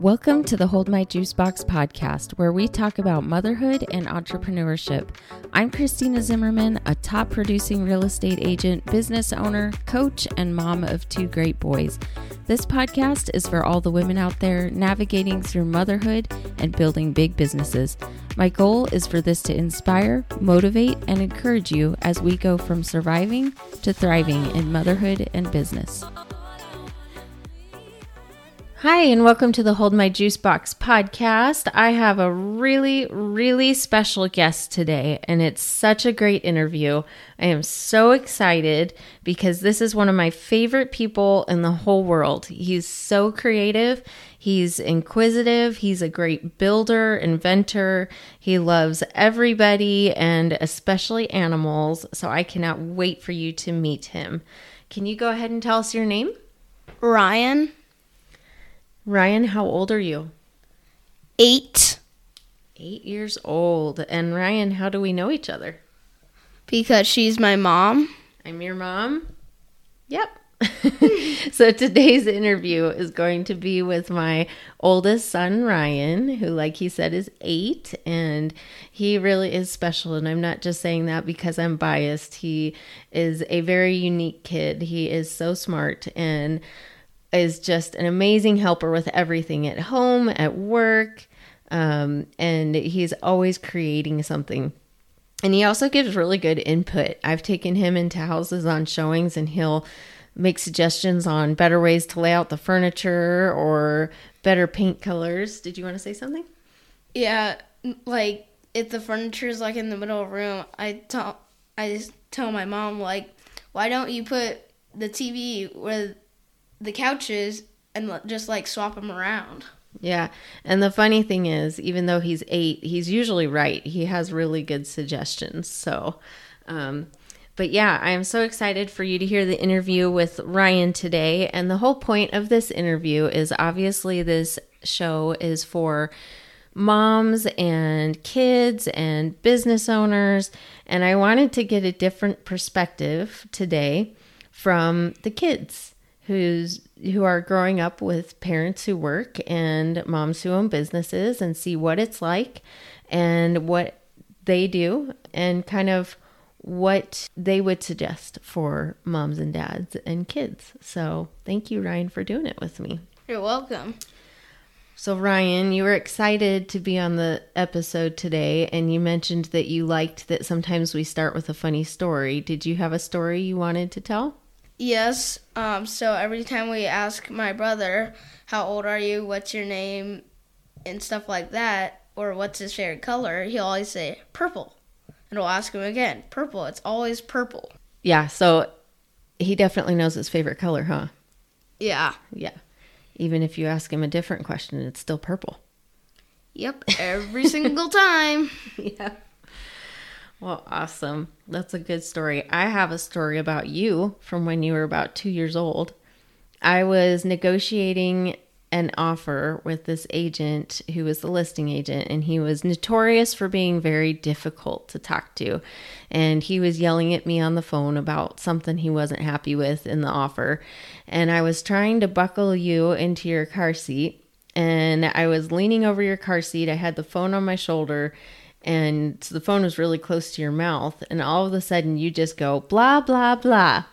Welcome to the Hold My Juice Box podcast, where we talk about motherhood and entrepreneurship. I'm Christina Zimmerman, a top producing real estate agent, business owner, coach, and mom of two great boys. This podcast is for all the women out there navigating through motherhood and building big businesses. My goal is for this to inspire, motivate, and encourage you as we go from surviving to thriving in motherhood and business. Hi, and welcome to the Hold My Juice Box podcast. I have a really, really special guest today, and it's such a great interview. I am so excited because this is one of my favorite people in the whole world. He's so creative, he's inquisitive, he's a great builder, inventor. He loves everybody and especially animals. So I cannot wait for you to meet him. Can you go ahead and tell us your name? Ryan, Ryan, how old are you? eight, Eight years old. And Ryan, how do we know each other? because she's my mom. I'm your mom. Yep. so today's interview is going to be with my oldest son, Ryan, who, like he said, is eight. And he really is special. And I'm not just saying that because I'm biased. He is a very unique kid. He is so smart and is just an amazing helper with everything at home, at work. Um, and he's always creating something. And he also gives really good input. I've taken him into houses on showings and he'll make suggestions on better ways to lay out the furniture or better paint colors. Did you want to say something? Yeah, like if the furniture is like in the middle of the room, I tell I just tell my mom like, why don't you put the TV where the couches and just like swap them around? Yeah. And the funny thing is, even though he's eight, he's usually right. He has really good suggestions. So, um, but yeah, I am so excited for you to hear the interview with Ryan today. And the whole point of this interview is obviously this show is for moms and kids and business owners. And I wanted to get a different perspective today from the kids who's who are growing up with parents who work and moms who own businesses and see what it's like and what they do and kind of what they would suggest for moms and dads and kids. So, thank you Ryan for doing it with me. You're welcome. So, Ryan, you were excited to be on the episode today, and you mentioned that you liked that sometimes we start with a funny story. Did you have a story you wanted to tell? Yes. Um. So every time we ask my brother, "How old are you? What's your name?" and stuff like that, or what's his favorite color, he'll always say purple, and we'll ask him again, purple. It's always purple. Yeah, so he definitely knows his favorite color, huh? Yeah. Yeah. Even if you ask him a different question, it's still purple. Yep. Every single time. yeah. Well, awesome. That's a good story. I have a story about you from when you were about two years old. I was negotiating an offer with this agent who was the listing agent, and he was notorious for being very difficult to talk to. And he was yelling at me on the phone about something he wasn't happy with in the offer. And I was trying to buckle you into your car seat, and I was leaning over your car seat. I had the phone on my shoulder, and so the phone was really close to your mouth. And all of a sudden, you just go blah, blah, blah.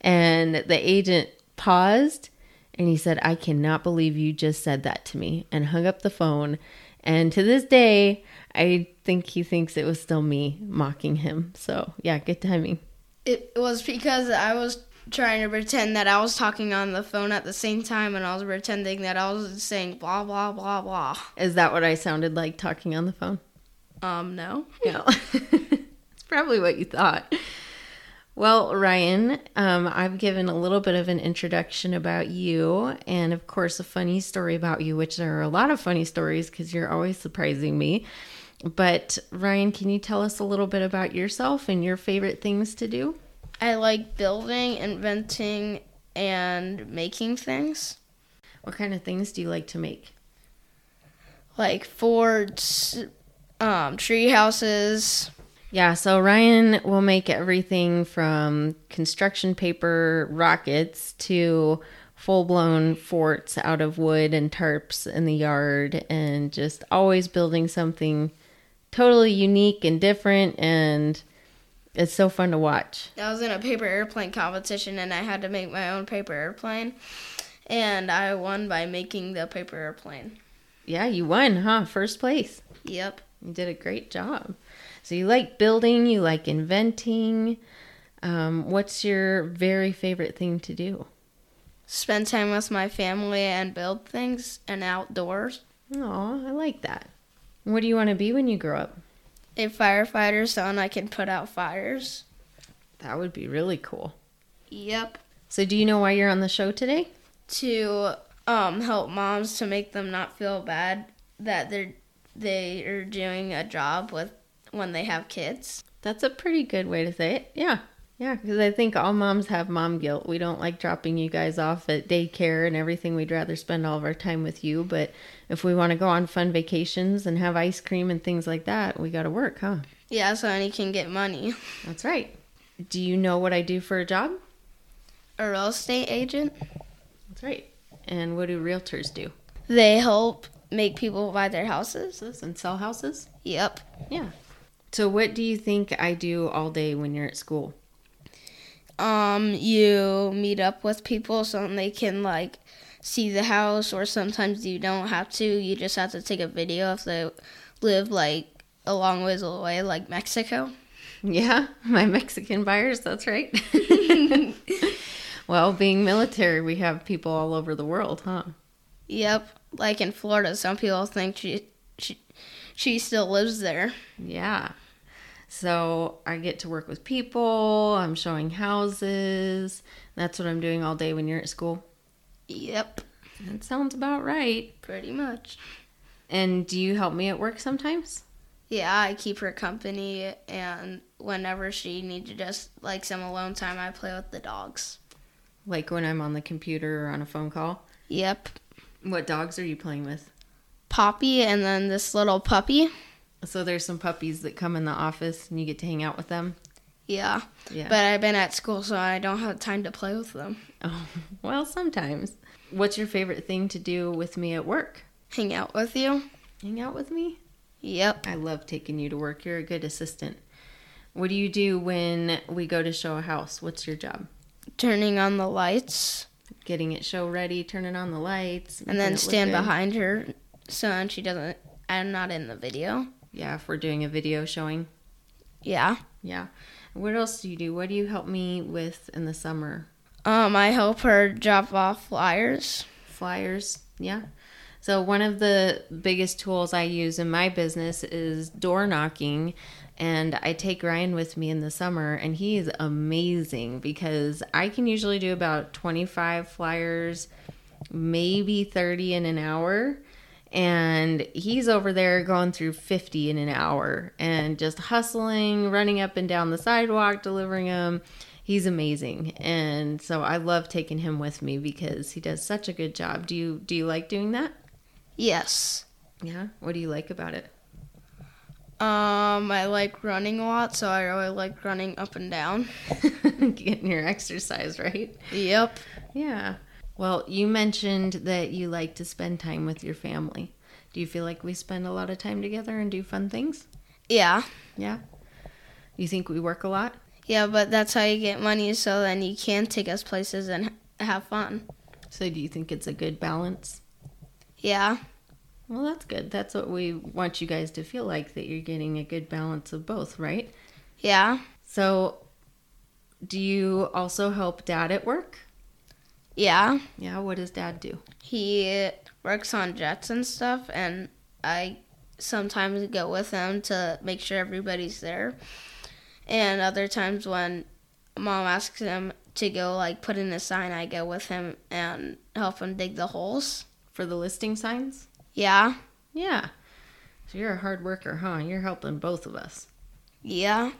And the agent paused and he said, I cannot believe you just said that to me, and hung up the phone. And to this day, I think he thinks it was still me mocking him. So, yeah, good timing. It was because I was trying to pretend that I was talking on the phone at the same time, and I was pretending that I was saying blah blah blah blah. Is that what I sounded like talking on the phone? Um, no. No. it's probably what you thought. Well, Ryan, um, I've given a little bit of an introduction about you, and of course, a funny story about you, which there are a lot of funny stories because you're always surprising me. But, Ryan, can you tell us a little bit about yourself and your favorite things to do? I like building, inventing, and making things What kind of things do you like to make? like forts, um, tree houses. Yeah, so Ryan will make everything from construction paper rockets to full blown forts out of wood and tarps in the yard and just always building something totally unique and different and it's so fun to watch. I was in a paper airplane competition and I had to make my own paper airplane. And I won by making the paper airplane. Yeah, you won, huh? First place. Yep. You did a great job. So you like building, you like inventing. Um, what's your very favorite thing to do? Spend time with my family and build things and outdoors. Oh, I like that. What do you want to be when you grow up? A firefighter so I can put out fires. That would be really cool. Yep. So do you know why you're on the show today? To um, help moms to make them not feel bad that they're they are doing a job with when they have kids. That's a pretty good way to say it. Yeah. Yeah, because I think all moms have mom guilt. We don't like dropping you guys off at daycare and everything. We'd rather spend all of our time with you. But if we want to go on fun vacations and have ice cream and things like that, we got to work, huh? Yeah, so he can get money. That's right. Do you know what I do for a job? A real estate agent. That's right. And what do realtors do? They help make people buy their houses and sell houses? Yep. Yeah. So, what do you think I do all day when you're at school? um, you meet up with people so they can like see the house, or sometimes you don't have to. You just have to take a video if they live like a long ways away, like Mexico. Yeah, my Mexican buyers. That's right. well, being military, we have people all over the world, huh? Yep. Like in Florida, some people think she she she still lives there. Yeah. So I get to work with people, I'm showing houses. That's what I'm doing all day when you're at school. Yep. That sounds about right. Pretty much. And do you help me at work sometimes? Yeah, I keep her company, and whenever she needs to just like some alone time, I play with the dogs. Like when I'm on the computer or on a phone call? Yep. What dogs are you playing with? Poppy and then this little puppy. So there's some puppies that come in the office and you get to hang out with them. Yeah. Yeah. But I've been at school so I don't have time to play with them. Oh, well, sometimes. What's your favorite thing to do with me at work? Hang out with you. Hang out with me? Yep. I love taking you to work. You're a good assistant. What do you do when we go to show a house? What's your job? Turning on the lights. Getting it show ready, turning on the lights. And then stand behind her so she doesn't I'm not in the video. Yeah, if we're doing a video showing. Yeah. Yeah. What else do you do? What do you help me with in the summer? Um, I help her drop off flyers. Flyers, yeah. So one of the biggest tools I use in my business is door knocking and I take Ryan with me in the summer and he is amazing because I can usually do about 25 flyers, maybe 30 in an hour and he's over there going through 50 in an hour and just hustling running up and down the sidewalk delivering them he's amazing and so i love taking him with me because he does such a good job. Do you do you like doing that? Yes. Yeah? What do you like about it um i like running a lot so i really like running up and down getting your exercise right yep yeah well, you mentioned that you like to spend time with your family. Do you feel like we spend a lot of time together and do fun things? Yeah. Yeah. You think we work a lot? Yeah, but that's how you get money so then you can take us places and have fun. So do you think it's a good balance? Yeah. Well, that's good. That's what we want you guys to feel like that you're getting a good balance of both, right? Yeah. So do you also help dad at work? Yeah. Yeah, what does dad do? He works on jets and stuff, and I sometimes go with him to make sure everybody's there. And other times when mom asks him to go, like, put in a sign, I go with him and help him dig the holes. For the listing signs? Yeah. Yeah. So you're a hard worker, huh? You're helping both of us. Yeah.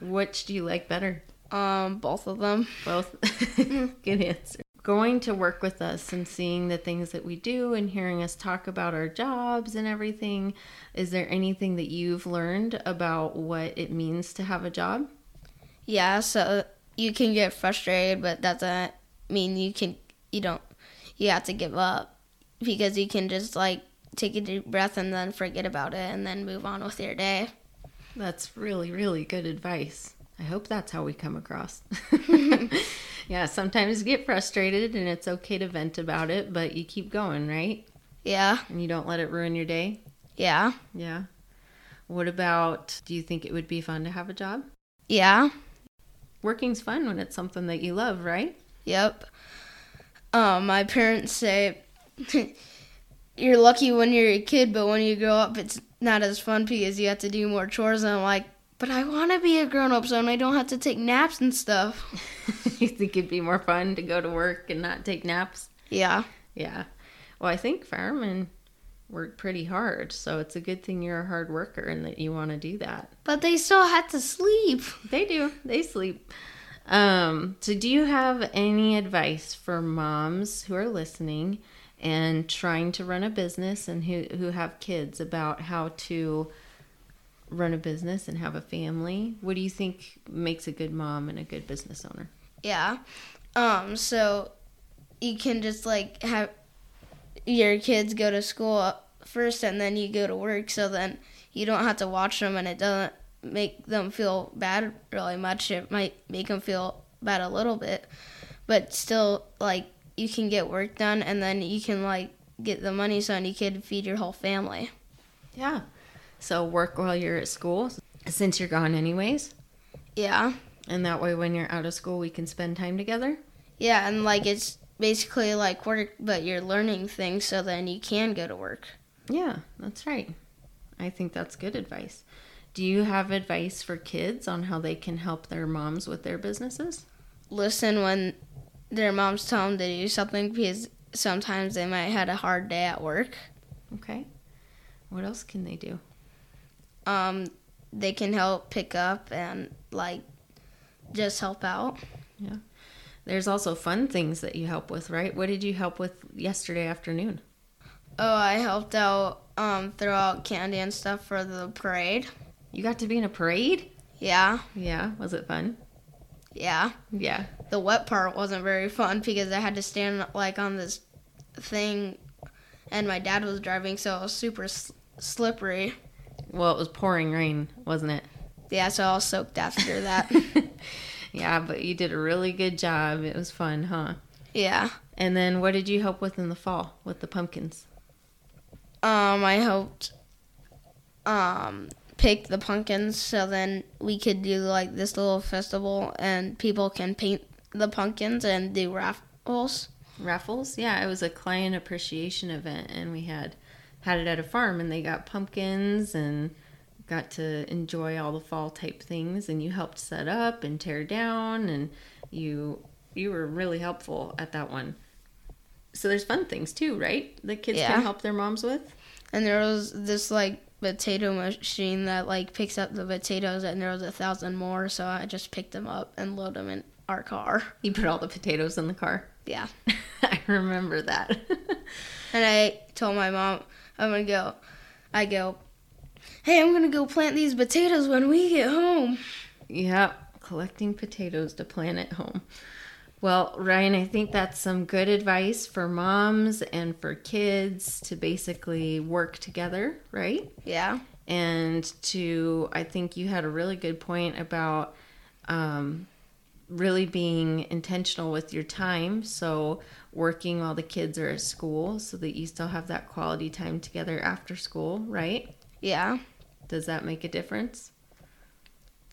Which do you like better? Um, both of them. Both. Good answer going to work with us and seeing the things that we do and hearing us talk about our jobs and everything, is there anything that you've learned about what it means to have a job? Yeah, so you can get frustrated, but that doesn't mean you can you don't you have to give up because you can just like take a deep breath and then forget about it and then move on with your day. That's really, really good advice. I hope that's how we come across. yeah, sometimes you get frustrated and it's okay to vent about it, but you keep going, right? Yeah. And you don't let it ruin your day? Yeah. Yeah. What about do you think it would be fun to have a job? Yeah. Working's fun when it's something that you love, right? Yep. Um, my parents say you're lucky when you're a kid, but when you grow up, it's not as fun because you have to do more chores. And I'm like, but I want to be a grown up so I don't have to take naps and stuff. you think it'd be more fun to go to work and not take naps? Yeah. Yeah. Well, I think firemen work pretty hard, so it's a good thing you're a hard worker and that you want to do that. But they still have to sleep. They do. They sleep. Um, so do you have any advice for moms who are listening and trying to run a business and who who have kids about how to run a business and have a family? What do you think makes a good mom and a good business owner? Yeah. Um, so you can just like have your kids go to school first and then you go to work so then you don't have to watch them and it doesn't make them feel bad really much. It might make them feel bad a little bit, but still like you can get work done and then you can like get the money so you can feed your whole family. Yeah. So work while you're at school since you're gone anyways. Yeah. And that way when you're out of school we can spend time together. Yeah, and like it's basically like work but you're learning things so then you can go to work. Yeah, that's right. I think that's good advice. Do you have advice for kids on how they can help their moms with their businesses? Listen when their moms tell them to do something because sometimes they might had a hard day at work. Okay. What else can they do? Um, they can help pick up and like just help out. Yeah. There's also fun things that you help with, right? What did you help with yesterday afternoon? Oh, I helped out um, throw out candy and stuff for the parade. You got to be in a parade? Yeah. Yeah. Was it fun? Yeah. Yeah. The wet part wasn't very fun because I had to stand like on this thing and my dad was driving so it was super s- slippery. Well, it was pouring rain, wasn't it? Yeah, so I was soaked after that. yeah, but you did a really good job. It was fun, huh? yeah. And then what did you help with in the fall with the pumpkins? Um, I helped um pick the pumpkins so then we could do like this little festival and people can paint the pumpkins and do raffles. Raffles? Yeah, it was a client appreciation event and we had had it at a farm and they got pumpkins and got to enjoy all the fall type things and you helped set up and tear down and you you were really helpful at that one. So there's fun things too, right? The kids Yeah. can help their moms with. And there was this like potato machine that like picks up the potatoes and there was a thousand more so I just picked them up and load them in our car. You put all the potatoes in the car. Yeah. I remember that. And I told my mom I'm gonna go. I go, hey, I'm gonna go plant these potatoes when we get home. Yep, collecting potatoes to plant at home. Well, Ryan, I think that's some good advice for moms and for kids to basically work together, right? Yeah. And to, I think you had a really good point about um, really being intentional with your time. So, working while the kids are at school so that you still have that quality time together after school, right? Yeah. Does that make a difference?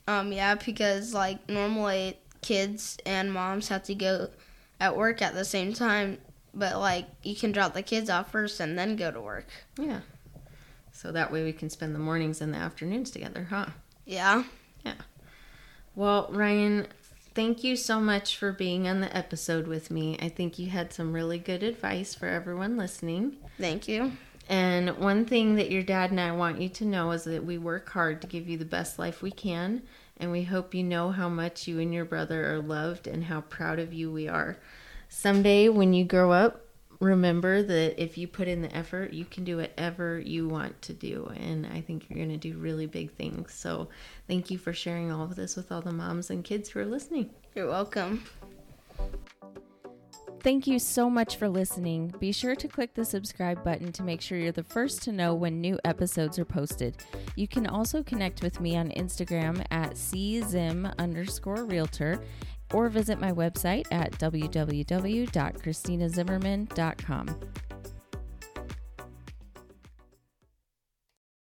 Um, yeah, because like normally kids and moms have to go at work at the same time, but like you can drop the kids off first and then go to work. Yeah. So that way we can spend the mornings and the afternoons together, huh? Yeah. Yeah. Well, Ryan, thank you so much for being on the episode with me. I think you had some really good advice for everyone listening. Thank you. And one thing that your dad and I want you to know is that we work hard to give you the best life we can. And we hope you know how much you and your brother are loved and how proud of you we are. Someday, when you grow up, remember that if you put in the effort, you can do whatever you want to do. And I think you're going to do really big things. So, thank you for sharing all of this with all the moms and kids who are listening. You're welcome. Thank you so much for listening. Be sure to click the subscribe button to make sure you're the first to know when new episodes are posted. You can also connect with me on Instagram at czim underscore realtor or visit my website at www.christinazimmerman.com.